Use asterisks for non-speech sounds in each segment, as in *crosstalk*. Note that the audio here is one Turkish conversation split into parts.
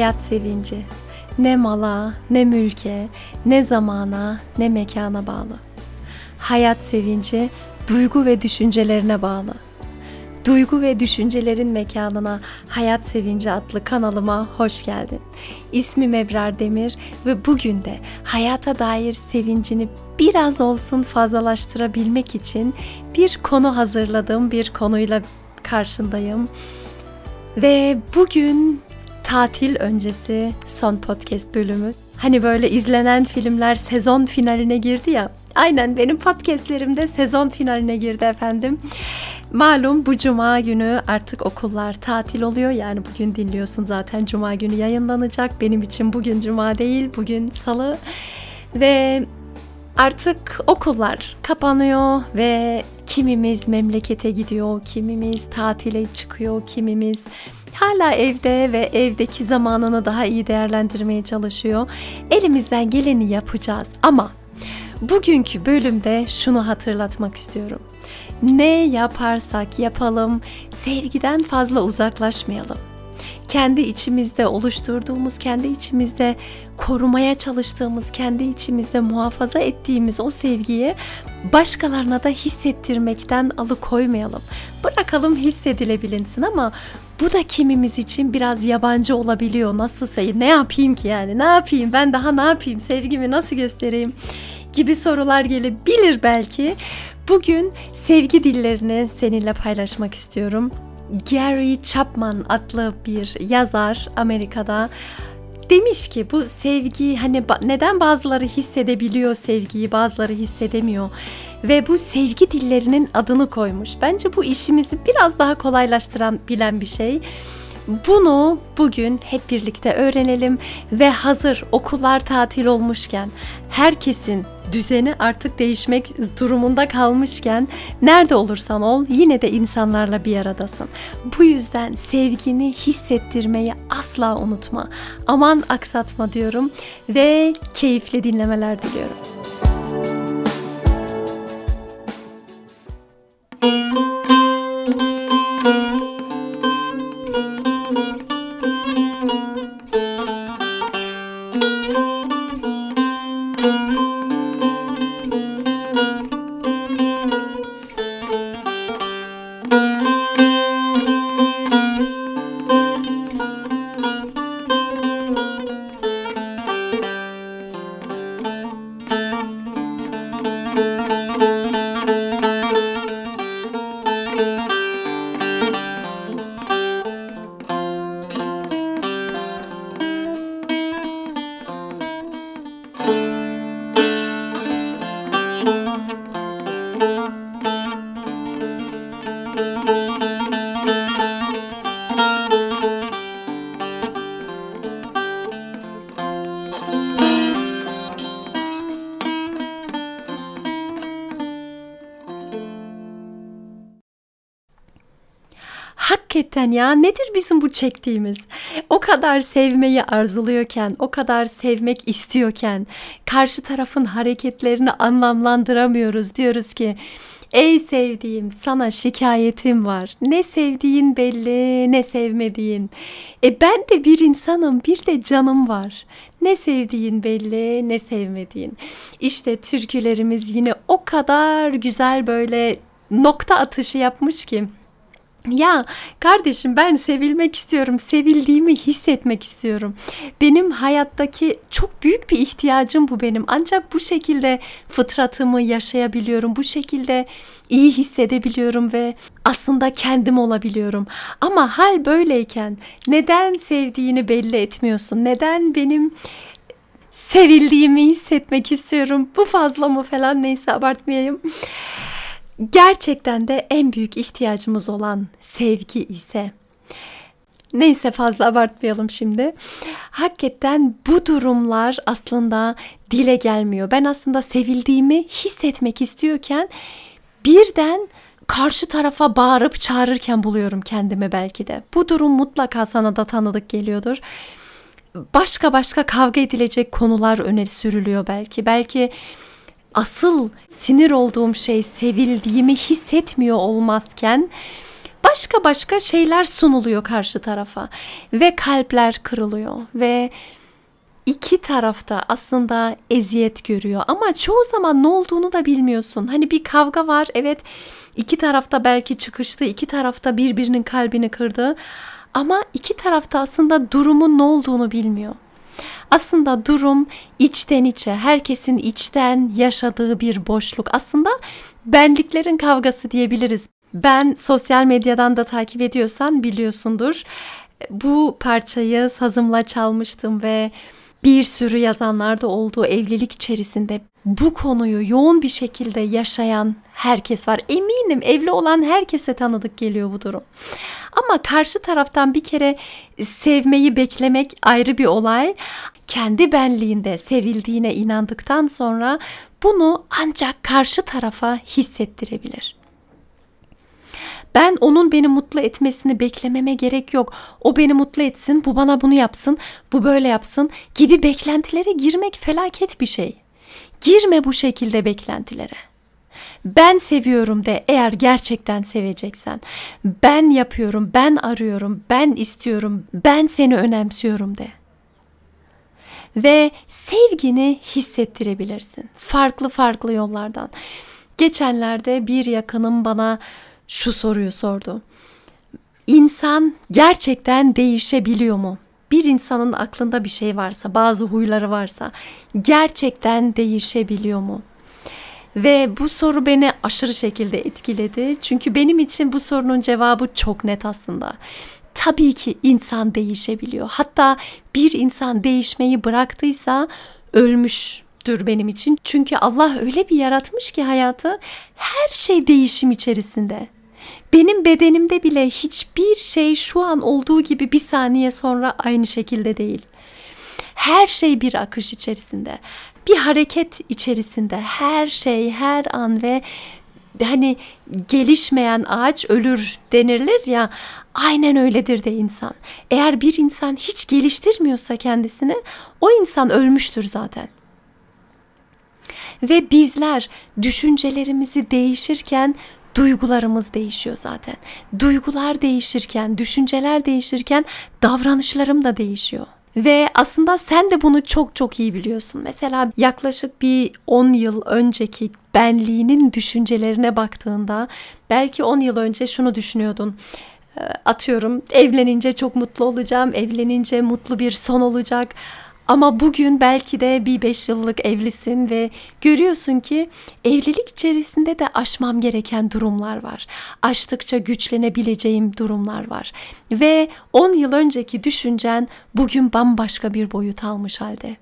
hayat sevinci. Ne mala, ne mülke, ne zamana, ne mekana bağlı. Hayat sevinci duygu ve düşüncelerine bağlı. Duygu ve düşüncelerin mekanına Hayat Sevinci adlı kanalıma hoş geldin. İsmim Ebrar Demir ve bugün de hayata dair sevincini biraz olsun fazlalaştırabilmek için bir konu hazırladığım bir konuyla karşındayım. Ve bugün tatil öncesi son podcast bölümü. Hani böyle izlenen filmler sezon finaline girdi ya. Aynen benim podcastlerimde sezon finaline girdi efendim. Malum bu cuma günü artık okullar tatil oluyor. Yani bugün dinliyorsun zaten cuma günü yayınlanacak. Benim için bugün cuma değil, bugün salı. Ve artık okullar kapanıyor ve kimimiz memlekete gidiyor, kimimiz tatile çıkıyor, kimimiz hala evde ve evdeki zamanını daha iyi değerlendirmeye çalışıyor. Elimizden geleni yapacağız ama bugünkü bölümde şunu hatırlatmak istiyorum. Ne yaparsak yapalım sevgiden fazla uzaklaşmayalım. Kendi içimizde oluşturduğumuz, kendi içimizde korumaya çalıştığımız, kendi içimizde muhafaza ettiğimiz o sevgiyi başkalarına da hissettirmekten alıkoymayalım. Bırakalım hissedilebilinsin ama bu da kimimiz için biraz yabancı olabiliyor. Nasılsa ne yapayım ki yani ne yapayım ben daha ne yapayım sevgimi nasıl göstereyim gibi sorular gelebilir belki. Bugün sevgi dillerini seninle paylaşmak istiyorum. Gary Chapman adlı bir yazar Amerika'da demiş ki bu sevgi hani neden bazıları hissedebiliyor sevgiyi bazıları hissedemiyor ve bu sevgi dillerinin adını koymuş. Bence bu işimizi biraz daha kolaylaştıran bilen bir şey. Bunu bugün hep birlikte öğrenelim ve hazır okullar tatil olmuşken herkesin düzeni artık değişmek durumunda kalmışken nerede olursan ol yine de insanlarla bir aradasın. Bu yüzden sevgini hissettirmeyi asla unutma. Aman aksatma diyorum ve keyifli dinlemeler diliyorum. you. Hakikaten ya nedir bizim bu çektiğimiz? O kadar sevmeyi arzuluyorken, o kadar sevmek istiyorken karşı tarafın hareketlerini anlamlandıramıyoruz. Diyoruz ki Ey sevdiğim sana şikayetim var. Ne sevdiğin belli ne sevmediğin. E ben de bir insanım bir de canım var. Ne sevdiğin belli ne sevmediğin. İşte türkülerimiz yine o kadar güzel böyle nokta atışı yapmış ki ya kardeşim ben sevilmek istiyorum, sevildiğimi hissetmek istiyorum. Benim hayattaki çok büyük bir ihtiyacım bu benim. Ancak bu şekilde fıtratımı yaşayabiliyorum. Bu şekilde iyi hissedebiliyorum ve aslında kendim olabiliyorum. Ama hal böyleyken neden sevdiğini belli etmiyorsun? Neden benim sevildiğimi hissetmek istiyorum? Bu fazla mı falan neyse abartmayayım gerçekten de en büyük ihtiyacımız olan sevgi ise Neyse fazla abartmayalım şimdi. Hakikaten bu durumlar aslında dile gelmiyor. Ben aslında sevildiğimi hissetmek istiyorken birden karşı tarafa bağırıp çağırırken buluyorum kendimi belki de. Bu durum mutlaka sana da tanıdık geliyordur. Başka başka kavga edilecek konular öne sürülüyor belki. Belki asıl sinir olduğum şey sevildiğimi hissetmiyor olmazken başka başka şeyler sunuluyor karşı tarafa ve kalpler kırılıyor ve iki tarafta aslında eziyet görüyor ama çoğu zaman ne olduğunu da bilmiyorsun. Hani bir kavga var evet iki tarafta belki çıkıştı iki tarafta birbirinin kalbini kırdı ama iki tarafta aslında durumun ne olduğunu bilmiyor. Aslında durum içten içe, herkesin içten yaşadığı bir boşluk. Aslında benliklerin kavgası diyebiliriz. Ben sosyal medyadan da takip ediyorsan biliyorsundur. Bu parçayı sazımla çalmıştım ve bir sürü yazanlarda olduğu evlilik içerisinde bu konuyu yoğun bir şekilde yaşayan herkes var. Eminim evli olan herkese tanıdık geliyor bu durum. Ama karşı taraftan bir kere sevmeyi beklemek ayrı bir olay. Kendi benliğinde sevildiğine inandıktan sonra bunu ancak karşı tarafa hissettirebilir. Ben onun beni mutlu etmesini beklememe gerek yok. O beni mutlu etsin, bu bana bunu yapsın, bu böyle yapsın gibi beklentilere girmek felaket bir şey. Girme bu şekilde beklentilere. Ben seviyorum de eğer gerçekten seveceksen. Ben yapıyorum, ben arıyorum, ben istiyorum, ben seni önemsiyorum de. Ve sevgini hissettirebilirsin. Farklı farklı yollardan. Geçenlerde bir yakınım bana şu soruyu sordu. İnsan gerçekten değişebiliyor mu? Bir insanın aklında bir şey varsa, bazı huyları varsa gerçekten değişebiliyor mu? Ve bu soru beni aşırı şekilde etkiledi. Çünkü benim için bu sorunun cevabı çok net aslında. Tabii ki insan değişebiliyor. Hatta bir insan değişmeyi bıraktıysa ölmüştür benim için. Çünkü Allah öyle bir yaratmış ki hayatı her şey değişim içerisinde. Benim bedenimde bile hiçbir şey şu an olduğu gibi bir saniye sonra aynı şekilde değil. Her şey bir akış içerisinde. Bir hareket içerisinde. Her şey her an ve hani gelişmeyen ağaç ölür denilir ya aynen öyledir de insan. Eğer bir insan hiç geliştirmiyorsa kendisini o insan ölmüştür zaten. Ve bizler düşüncelerimizi değişirken duygularımız değişiyor zaten. Duygular değişirken, düşünceler değişirken davranışlarım da değişiyor. Ve aslında sen de bunu çok çok iyi biliyorsun. Mesela yaklaşık bir 10 yıl önceki benliğinin düşüncelerine baktığında belki 10 yıl önce şunu düşünüyordun. Ee, atıyorum evlenince çok mutlu olacağım, evlenince mutlu bir son olacak ama bugün belki de bir beş yıllık evlisin ve görüyorsun ki evlilik içerisinde de aşmam gereken durumlar var. Aştıkça güçlenebileceğim durumlar var. Ve 10 yıl önceki düşüncen bugün bambaşka bir boyut almış halde.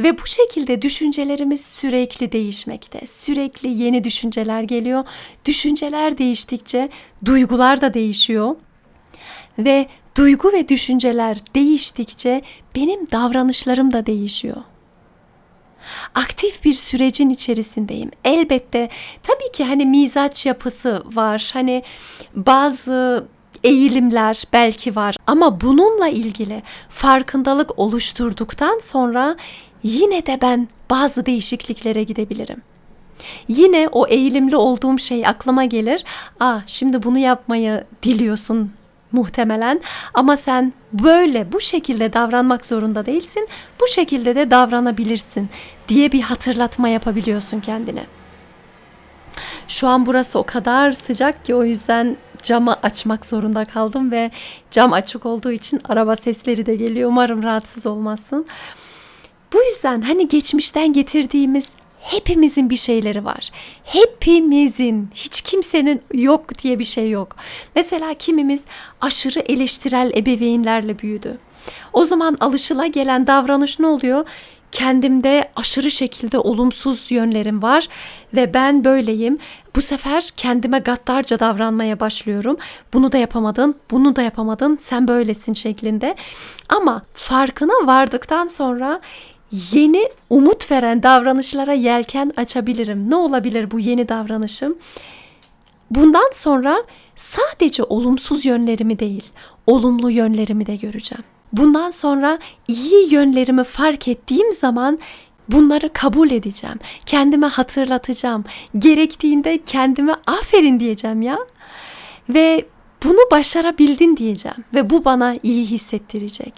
Ve bu şekilde düşüncelerimiz sürekli değişmekte. Sürekli yeni düşünceler geliyor. Düşünceler değiştikçe duygular da değişiyor. Ve duygu ve düşünceler değiştikçe benim davranışlarım da değişiyor. Aktif bir sürecin içerisindeyim. Elbette tabii ki hani mizaç yapısı var. Hani bazı eğilimler belki var ama bununla ilgili farkındalık oluşturduktan sonra yine de ben bazı değişikliklere gidebilirim. Yine o eğilimli olduğum şey aklıma gelir. Aa şimdi bunu yapmayı diliyorsun muhtemelen ama sen böyle bu şekilde davranmak zorunda değilsin. Bu şekilde de davranabilirsin diye bir hatırlatma yapabiliyorsun kendine. Şu an burası o kadar sıcak ki o yüzden camı açmak zorunda kaldım ve cam açık olduğu için araba sesleri de geliyor. Umarım rahatsız olmazsın. Bu yüzden hani geçmişten getirdiğimiz hepimizin bir şeyleri var. Hepimizin, hiç kimsenin yok diye bir şey yok. Mesela kimimiz aşırı eleştirel ebeveynlerle büyüdü. O zaman alışıla gelen davranış ne oluyor? Kendimde aşırı şekilde olumsuz yönlerim var ve ben böyleyim. Bu sefer kendime gaddarca davranmaya başlıyorum. Bunu da yapamadın, bunu da yapamadın, sen böylesin şeklinde. Ama farkına vardıktan sonra yeni umut veren davranışlara yelken açabilirim. Ne olabilir bu yeni davranışım? Bundan sonra sadece olumsuz yönlerimi değil, olumlu yönlerimi de göreceğim. Bundan sonra iyi yönlerimi fark ettiğim zaman bunları kabul edeceğim. Kendime hatırlatacağım. Gerektiğinde kendime aferin diyeceğim ya. Ve Bunu başarabildin diyeceğim ve bu bana iyi hissettirecek.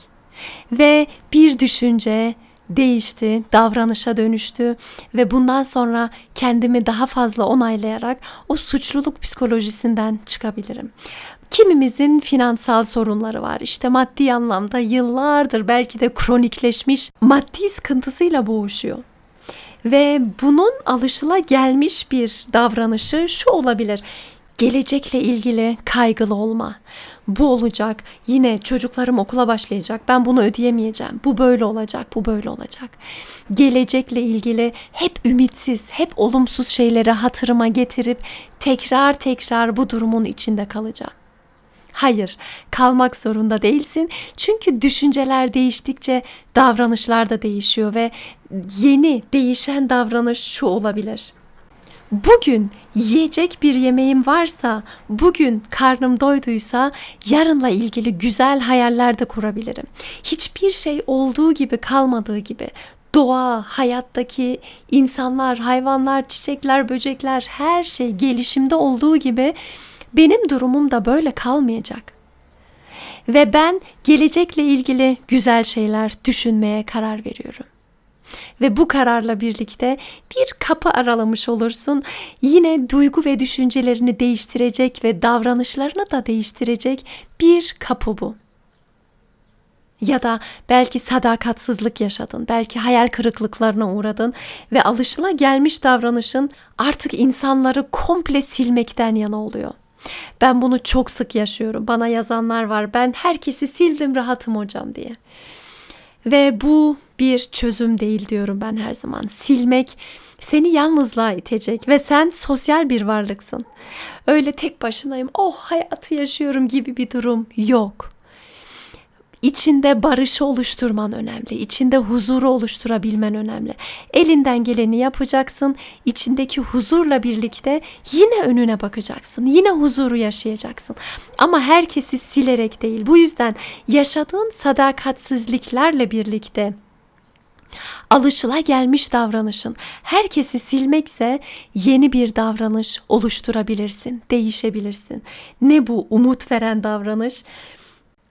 Ve bir düşünce değişti, davranışa dönüştü ve bundan sonra kendimi daha fazla onaylayarak o suçluluk psikolojisinden çıkabilirim. Kimimizin finansal sorunları var. İşte maddi anlamda yıllardır belki de kronikleşmiş maddi sıkıntısıyla boğuşuyor. Ve bunun alışıla gelmiş bir davranışı şu olabilir gelecekle ilgili kaygılı olma. Bu olacak. Yine çocuklarım okula başlayacak. Ben bunu ödeyemeyeceğim. Bu böyle olacak. Bu böyle olacak. Gelecekle ilgili hep ümitsiz, hep olumsuz şeyleri hatırıma getirip tekrar tekrar bu durumun içinde kalacağım. Hayır, kalmak zorunda değilsin. Çünkü düşünceler değiştikçe davranışlar da değişiyor ve yeni değişen davranış şu olabilir. Bugün yiyecek bir yemeğim varsa, bugün karnım doyduysa yarınla ilgili güzel hayaller de kurabilirim. Hiçbir şey olduğu gibi kalmadığı gibi doğa, hayattaki insanlar, hayvanlar, çiçekler, böcekler her şey gelişimde olduğu gibi benim durumum da böyle kalmayacak. Ve ben gelecekle ilgili güzel şeyler düşünmeye karar veriyorum. Ve bu kararla birlikte bir kapı aralamış olursun. Yine duygu ve düşüncelerini değiştirecek ve davranışlarını da değiştirecek bir kapı bu. Ya da belki sadakatsizlik yaşadın, belki hayal kırıklıklarına uğradın ve alışıla gelmiş davranışın artık insanları komple silmekten yana oluyor. Ben bunu çok sık yaşıyorum. Bana yazanlar var. Ben herkesi sildim rahatım hocam diye. Ve bu bir çözüm değil diyorum ben her zaman. Silmek seni yalnızlığa itecek ve sen sosyal bir varlıksın. Öyle tek başınayım, oh hayatı yaşıyorum gibi bir durum yok içinde barışı oluşturman önemli. İçinde huzuru oluşturabilmen önemli. Elinden geleni yapacaksın. İçindeki huzurla birlikte yine önüne bakacaksın. Yine huzuru yaşayacaksın. Ama herkesi silerek değil. Bu yüzden yaşadığın sadakatsizliklerle birlikte alışıla gelmiş davranışın herkesi silmekse yeni bir davranış oluşturabilirsin, değişebilirsin. Ne bu umut veren davranış?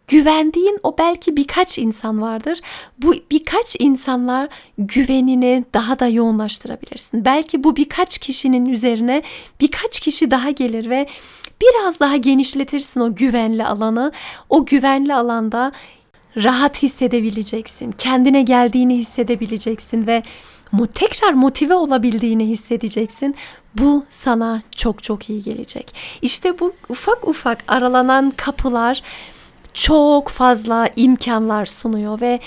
Güvendiğin o belki birkaç insan vardır. Bu birkaç insanlar güvenini daha da yoğunlaştırabilirsin. Belki bu birkaç kişinin üzerine birkaç kişi daha gelir ve biraz daha genişletirsin o güvenli alanı. O güvenli alanda rahat hissedebileceksin. Kendine geldiğini hissedebileceksin ve tekrar motive olabildiğini hissedeceksin. Bu sana çok çok iyi gelecek. İşte bu ufak ufak aralanan kapılar çok fazla imkanlar sunuyor ve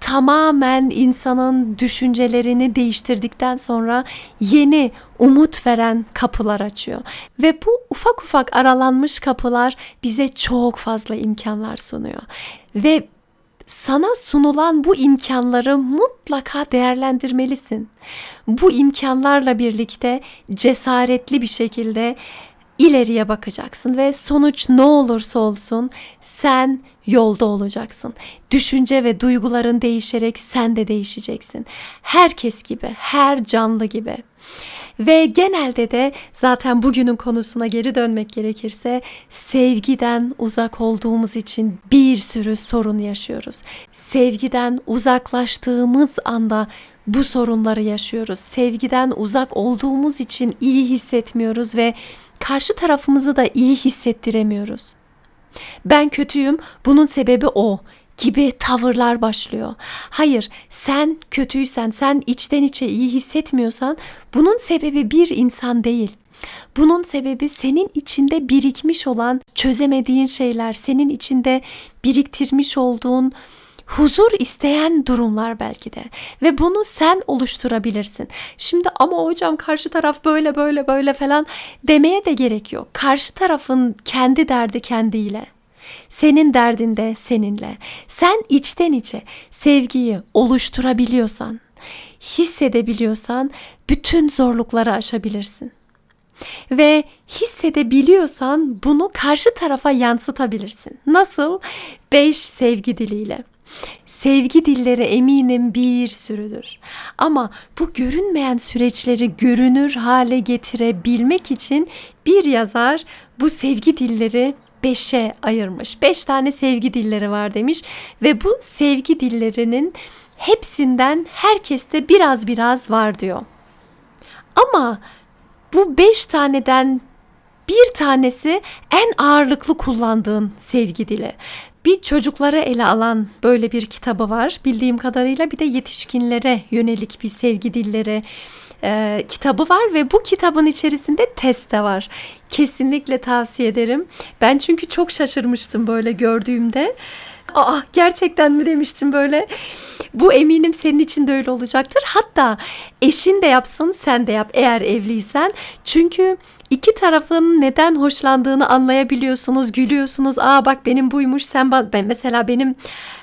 tamamen insanın düşüncelerini değiştirdikten sonra yeni umut veren kapılar açıyor. Ve bu ufak ufak aralanmış kapılar bize çok fazla imkanlar sunuyor. Ve sana sunulan bu imkanları mutlaka değerlendirmelisin. Bu imkanlarla birlikte cesaretli bir şekilde ileriye bakacaksın ve sonuç ne olursa olsun sen yolda olacaksın. Düşünce ve duyguların değişerek sen de değişeceksin. Herkes gibi, her canlı gibi. Ve genelde de zaten bugünün konusuna geri dönmek gerekirse sevgiden uzak olduğumuz için bir sürü sorun yaşıyoruz. Sevgiden uzaklaştığımız anda bu sorunları yaşıyoruz. Sevgiden uzak olduğumuz için iyi hissetmiyoruz ve karşı tarafımızı da iyi hissettiremiyoruz. Ben kötüyüm, bunun sebebi o gibi tavırlar başlıyor. Hayır, sen kötüysen, sen içten içe iyi hissetmiyorsan bunun sebebi bir insan değil. Bunun sebebi senin içinde birikmiş olan çözemediğin şeyler, senin içinde biriktirmiş olduğun huzur isteyen durumlar belki de ve bunu sen oluşturabilirsin. Şimdi ama hocam karşı taraf böyle böyle böyle falan demeye de gerek yok. Karşı tarafın kendi derdi kendiyle. Senin derdin de seninle. Sen içten içe sevgiyi oluşturabiliyorsan, hissedebiliyorsan bütün zorlukları aşabilirsin. Ve hissedebiliyorsan bunu karşı tarafa yansıtabilirsin. Nasıl? Beş sevgi diliyle. Sevgi dilleri eminim bir sürüdür. Ama bu görünmeyen süreçleri görünür hale getirebilmek için bir yazar bu sevgi dilleri beşe ayırmış. Beş tane sevgi dilleri var demiş ve bu sevgi dillerinin hepsinden herkeste biraz biraz var diyor. Ama bu beş taneden bir tanesi en ağırlıklı kullandığın sevgi dili. Bir çocuklara ele alan böyle bir kitabı var bildiğim kadarıyla bir de yetişkinlere yönelik bir sevgi dilleri e, kitabı var ve bu kitabın içerisinde test de var. Kesinlikle tavsiye ederim. Ben çünkü çok şaşırmıştım böyle gördüğümde. Aa gerçekten mi demiştim böyle. Bu eminim senin için de öyle olacaktır. Hatta eşin de yapsın sen de yap eğer evliysen. Çünkü iki tarafın neden hoşlandığını anlayabiliyorsunuz, gülüyorsunuz. Aa bak benim buymuş sen ben mesela benim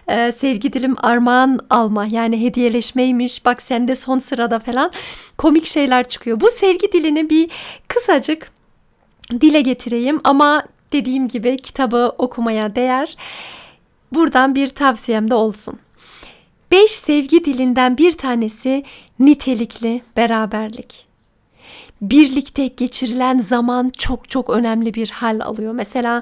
e, sevgi dilim armağan alma yani hediyeleşmeymiş. Bak sen de son sırada falan komik şeyler çıkıyor. Bu sevgi dilini bir kısacık dile getireyim ama dediğim gibi kitabı okumaya değer. Buradan bir tavsiyem de olsun. Beş sevgi dilinden bir tanesi nitelikli beraberlik. Birlikte geçirilen zaman çok çok önemli bir hal alıyor. Mesela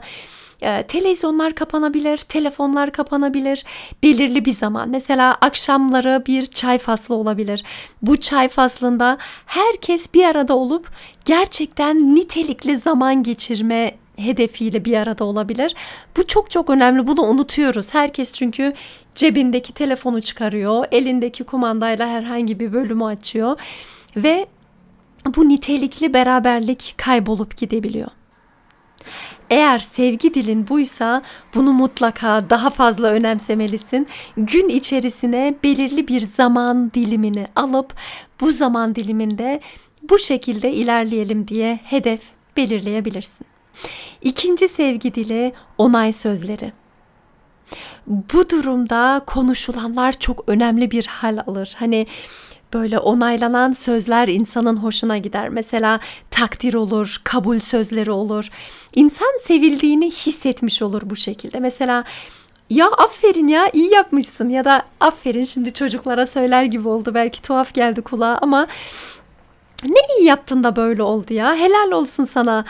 e, televizyonlar kapanabilir, telefonlar kapanabilir belirli bir zaman. Mesela akşamları bir çay faslı olabilir. Bu çay faslında herkes bir arada olup gerçekten nitelikli zaman geçirme hedefiyle bir arada olabilir. Bu çok çok önemli. Bunu unutuyoruz. Herkes çünkü cebindeki telefonu çıkarıyor, elindeki kumandayla herhangi bir bölümü açıyor ve bu nitelikli beraberlik kaybolup gidebiliyor. Eğer sevgi dilin buysa bunu mutlaka daha fazla önemsemelisin. Gün içerisine belirli bir zaman dilimini alıp bu zaman diliminde bu şekilde ilerleyelim diye hedef belirleyebilirsin. İkinci sevgi dili onay sözleri. Bu durumda konuşulanlar çok önemli bir hal alır. Hani böyle onaylanan sözler insanın hoşuna gider. Mesela takdir olur, kabul sözleri olur. İnsan sevildiğini hissetmiş olur bu şekilde. Mesela ya aferin ya iyi yapmışsın ya da aferin şimdi çocuklara söyler gibi oldu. Belki tuhaf geldi kulağa ama ne iyi yaptın da böyle oldu ya. Helal olsun sana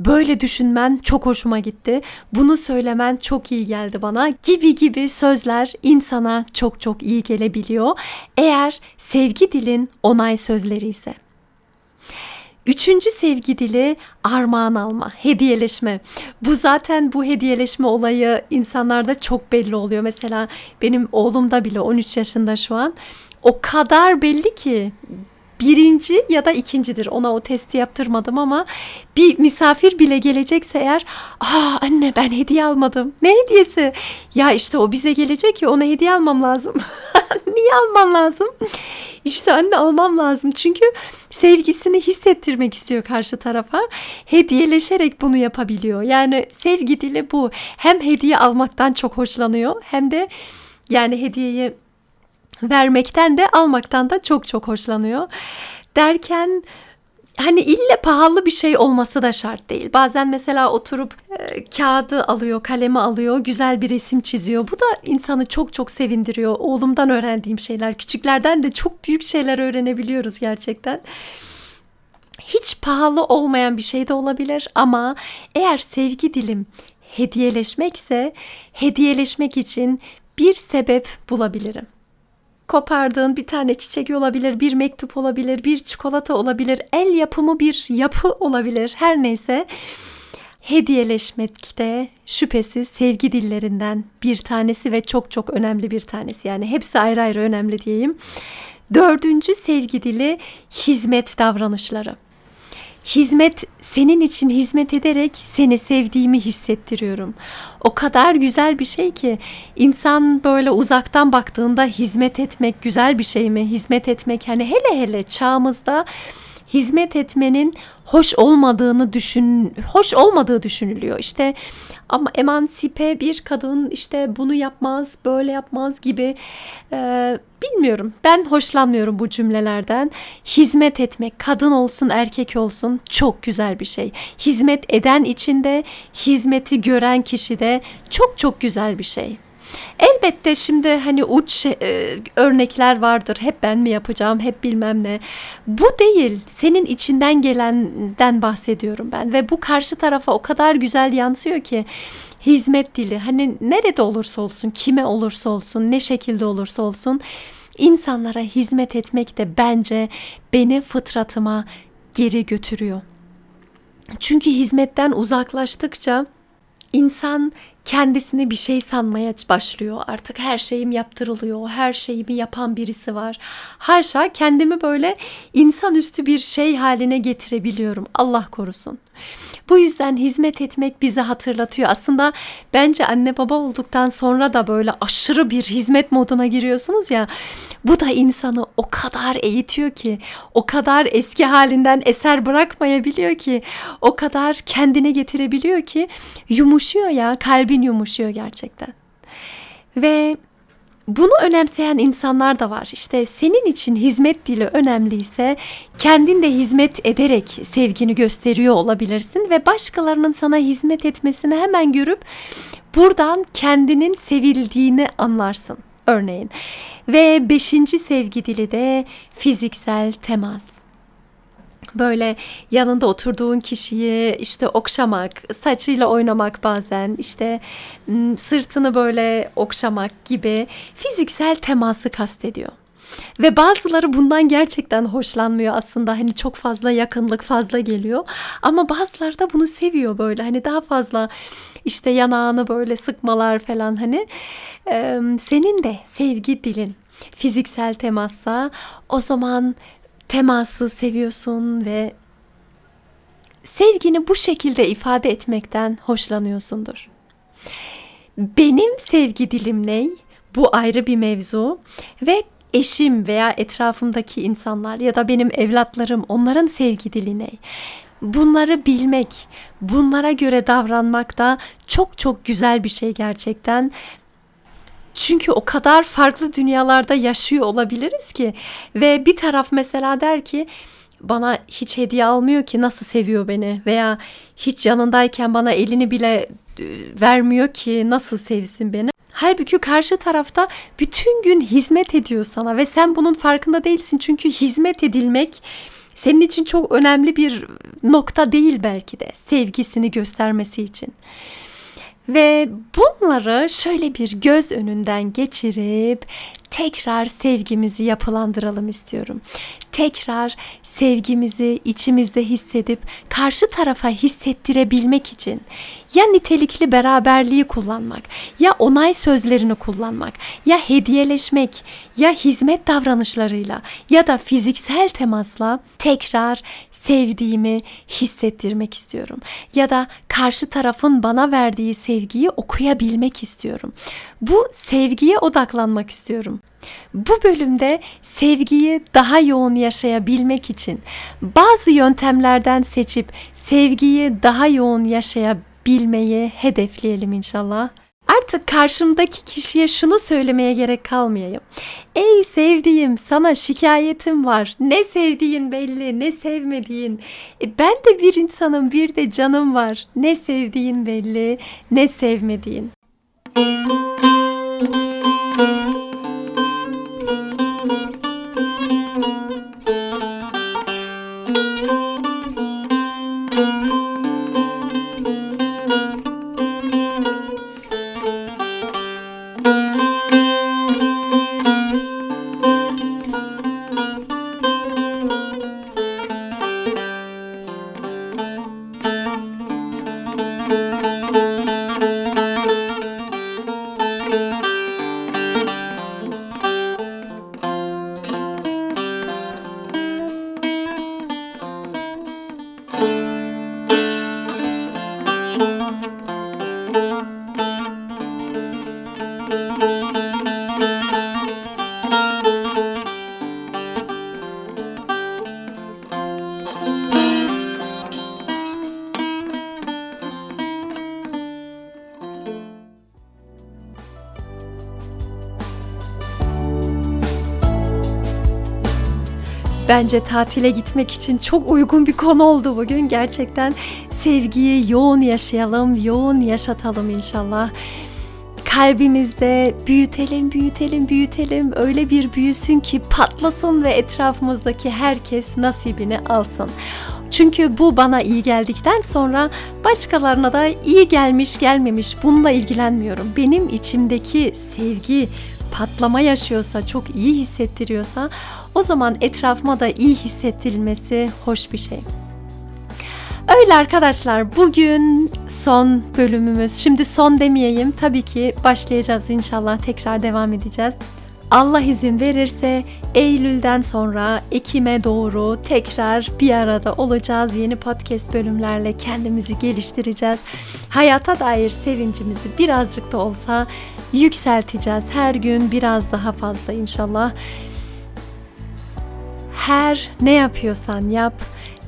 Böyle düşünmen çok hoşuma gitti. Bunu söylemen çok iyi geldi bana gibi gibi sözler insana çok çok iyi gelebiliyor. Eğer sevgi dilin onay sözleri ise. Üçüncü sevgi dili armağan alma, hediyeleşme. Bu zaten bu hediyeleşme olayı insanlarda çok belli oluyor. Mesela benim oğlum da bile 13 yaşında şu an. O kadar belli ki birinci ya da ikincidir. Ona o testi yaptırmadım ama bir misafir bile gelecekse eğer aa anne ben hediye almadım. Ne hediyesi? Ya işte o bize gelecek ya ona hediye almam lazım. *laughs* Niye alman lazım? İşte anne almam lazım. Çünkü sevgisini hissettirmek istiyor karşı tarafa. Hediyeleşerek bunu yapabiliyor. Yani sevgi dili bu. Hem hediye almaktan çok hoşlanıyor hem de yani hediyeyi vermekten de almaktan da çok çok hoşlanıyor. Derken hani ille pahalı bir şey olması da şart değil. Bazen mesela oturup e, kağıdı alıyor, kalemi alıyor, güzel bir resim çiziyor. Bu da insanı çok çok sevindiriyor. Oğlumdan öğrendiğim şeyler, küçüklerden de çok büyük şeyler öğrenebiliyoruz gerçekten. Hiç pahalı olmayan bir şey de olabilir ama eğer sevgi dilim hediyeleşmekse hediyeleşmek için bir sebep bulabilirim kopardığın bir tane çiçek olabilir, bir mektup olabilir, bir çikolata olabilir, el yapımı bir yapı olabilir. Her neyse hediyeleşmek de şüphesiz sevgi dillerinden bir tanesi ve çok çok önemli bir tanesi. Yani hepsi ayrı ayrı önemli diyeyim. Dördüncü sevgi dili hizmet davranışları. Hizmet senin için hizmet ederek seni sevdiğimi hissettiriyorum. O kadar güzel bir şey ki insan böyle uzaktan baktığında hizmet etmek güzel bir şey mi? Hizmet etmek hani hele hele çağımızda hizmet etmenin hoş olmadığını düşün hoş olmadığı düşünülüyor. İşte ama emansipe bir kadın işte bunu yapmaz, böyle yapmaz gibi e, bilmiyorum. Ben hoşlanmıyorum bu cümlelerden. Hizmet etmek, kadın olsun, erkek olsun çok güzel bir şey. Hizmet eden içinde hizmeti gören kişi de çok çok güzel bir şey. Elbette şimdi hani uç e, örnekler vardır. Hep ben mi yapacağım, hep bilmem ne. Bu değil. Senin içinden gelenden bahsediyorum ben ve bu karşı tarafa o kadar güzel yansıyor ki hizmet dili. Hani nerede olursa olsun, kime olursa olsun, ne şekilde olursa olsun insanlara hizmet etmek de bence beni fıtratıma geri götürüyor. Çünkü hizmetten uzaklaştıkça insan kendisini bir şey sanmaya başlıyor. Artık her şeyim yaptırılıyor. Her şeyimi yapan birisi var. Haşa kendimi böyle insanüstü bir şey haline getirebiliyorum. Allah korusun. *laughs* Bu yüzden hizmet etmek bizi hatırlatıyor. Aslında bence anne baba olduktan sonra da böyle aşırı bir hizmet moduna giriyorsunuz ya. Bu da insanı o kadar eğitiyor ki, o kadar eski halinden eser bırakmayabiliyor ki, o kadar kendine getirebiliyor ki yumuşuyor ya, kalbin yumuşuyor gerçekten. Ve bunu önemseyen insanlar da var. İşte senin için hizmet dili önemliyse kendin de hizmet ederek sevgini gösteriyor olabilirsin ve başkalarının sana hizmet etmesini hemen görüp buradan kendinin sevildiğini anlarsın örneğin. Ve beşinci sevgi dili de fiziksel temas böyle yanında oturduğun kişiyi işte okşamak, saçıyla oynamak bazen, işte sırtını böyle okşamak gibi fiziksel teması kastediyor. Ve bazıları bundan gerçekten hoşlanmıyor aslında. Hani çok fazla yakınlık fazla geliyor. Ama bazıları da bunu seviyor böyle. Hani daha fazla işte yanağını böyle sıkmalar falan hani. Ee, senin de sevgi dilin fiziksel temassa o zaman teması seviyorsun ve sevgini bu şekilde ifade etmekten hoşlanıyorsundur. Benim sevgi dilim ne? Bu ayrı bir mevzu ve eşim veya etrafımdaki insanlar ya da benim evlatlarım onların sevgi dili ne? Bunları bilmek, bunlara göre davranmak da çok çok güzel bir şey gerçekten çünkü o kadar farklı dünyalarda yaşıyor olabiliriz ki ve bir taraf mesela der ki bana hiç hediye almıyor ki nasıl seviyor beni veya hiç yanındayken bana elini bile e, vermiyor ki nasıl sevsin beni. Halbuki karşı tarafta bütün gün hizmet ediyor sana ve sen bunun farkında değilsin çünkü hizmet edilmek senin için çok önemli bir nokta değil belki de sevgisini göstermesi için. Ve bunları şöyle bir göz önünden geçirip tekrar sevgimizi yapılandıralım istiyorum. Tekrar sevgimizi içimizde hissedip karşı tarafa hissettirebilmek için ya nitelikli beraberliği kullanmak, ya onay sözlerini kullanmak, ya hediyeleşmek, ya hizmet davranışlarıyla ya da fiziksel temasla tekrar sevdiğimi hissettirmek istiyorum. Ya da karşı tarafın bana verdiği sevgiyi okuyabilmek istiyorum. Bu sevgiye odaklanmak istiyorum. Bu bölümde sevgiyi daha yoğun yaşayabilmek için bazı yöntemlerden seçip sevgiyi daha yoğun yaşayabilmeyi hedefleyelim inşallah. Artık karşımdaki kişiye şunu söylemeye gerek kalmayayım. Ey sevdiğim sana şikayetim var. Ne sevdiğin belli ne sevmediğin. E ben de bir insanım bir de canım var. Ne sevdiğin belli ne sevmediğin. Müzik Bence tatile gitmek için çok uygun bir konu oldu bugün. Gerçekten sevgiyi yoğun yaşayalım, yoğun yaşatalım inşallah. kalbimizde büyütelim, büyütelim, büyütelim. Öyle bir büyüsün ki patlasın ve etrafımızdaki herkes nasibini alsın. Çünkü bu bana iyi geldikten sonra başkalarına da iyi gelmiş gelmemiş bununla ilgilenmiyorum. Benim içimdeki sevgi patlama yaşıyorsa, çok iyi hissettiriyorsa o zaman etrafıma da iyi hissettirilmesi hoş bir şey. Öyle arkadaşlar bugün son bölümümüz. Şimdi son demeyeyim tabii ki başlayacağız inşallah tekrar devam edeceğiz. Allah izin verirse Eylül'den sonra Ekim'e doğru tekrar bir arada olacağız. Yeni podcast bölümlerle kendimizi geliştireceğiz. Hayata dair sevincimizi birazcık da olsa yükselteceğiz. Her gün biraz daha fazla inşallah. Her ne yapıyorsan yap,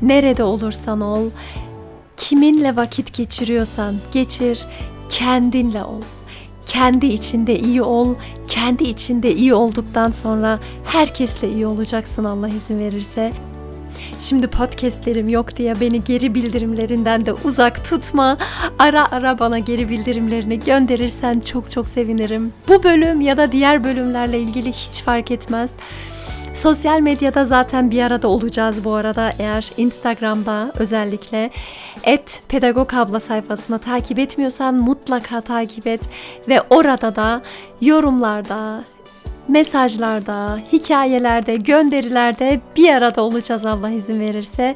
nerede olursan ol, kiminle vakit geçiriyorsan geçir, kendinle ol kendi içinde iyi ol. Kendi içinde iyi olduktan sonra herkesle iyi olacaksın Allah izin verirse. Şimdi podcastlerim yok diye beni geri bildirimlerinden de uzak tutma. Ara ara bana geri bildirimlerini gönderirsen çok çok sevinirim. Bu bölüm ya da diğer bölümlerle ilgili hiç fark etmez. Sosyal medyada zaten bir arada olacağız bu arada eğer Instagram'da özellikle et pedagog abla sayfasını takip etmiyorsan mutlaka takip et ve orada da yorumlarda mesajlarda, hikayelerde, gönderilerde bir arada olacağız Allah izin verirse.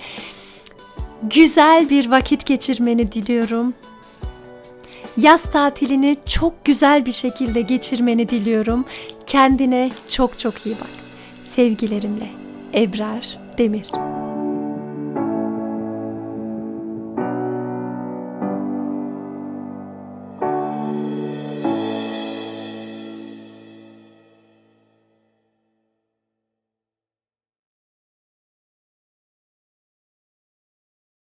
Güzel bir vakit geçirmeni diliyorum. Yaz tatilini çok güzel bir şekilde geçirmeni diliyorum. Kendine çok çok iyi bak. Sevgilerimle Ebrar Demir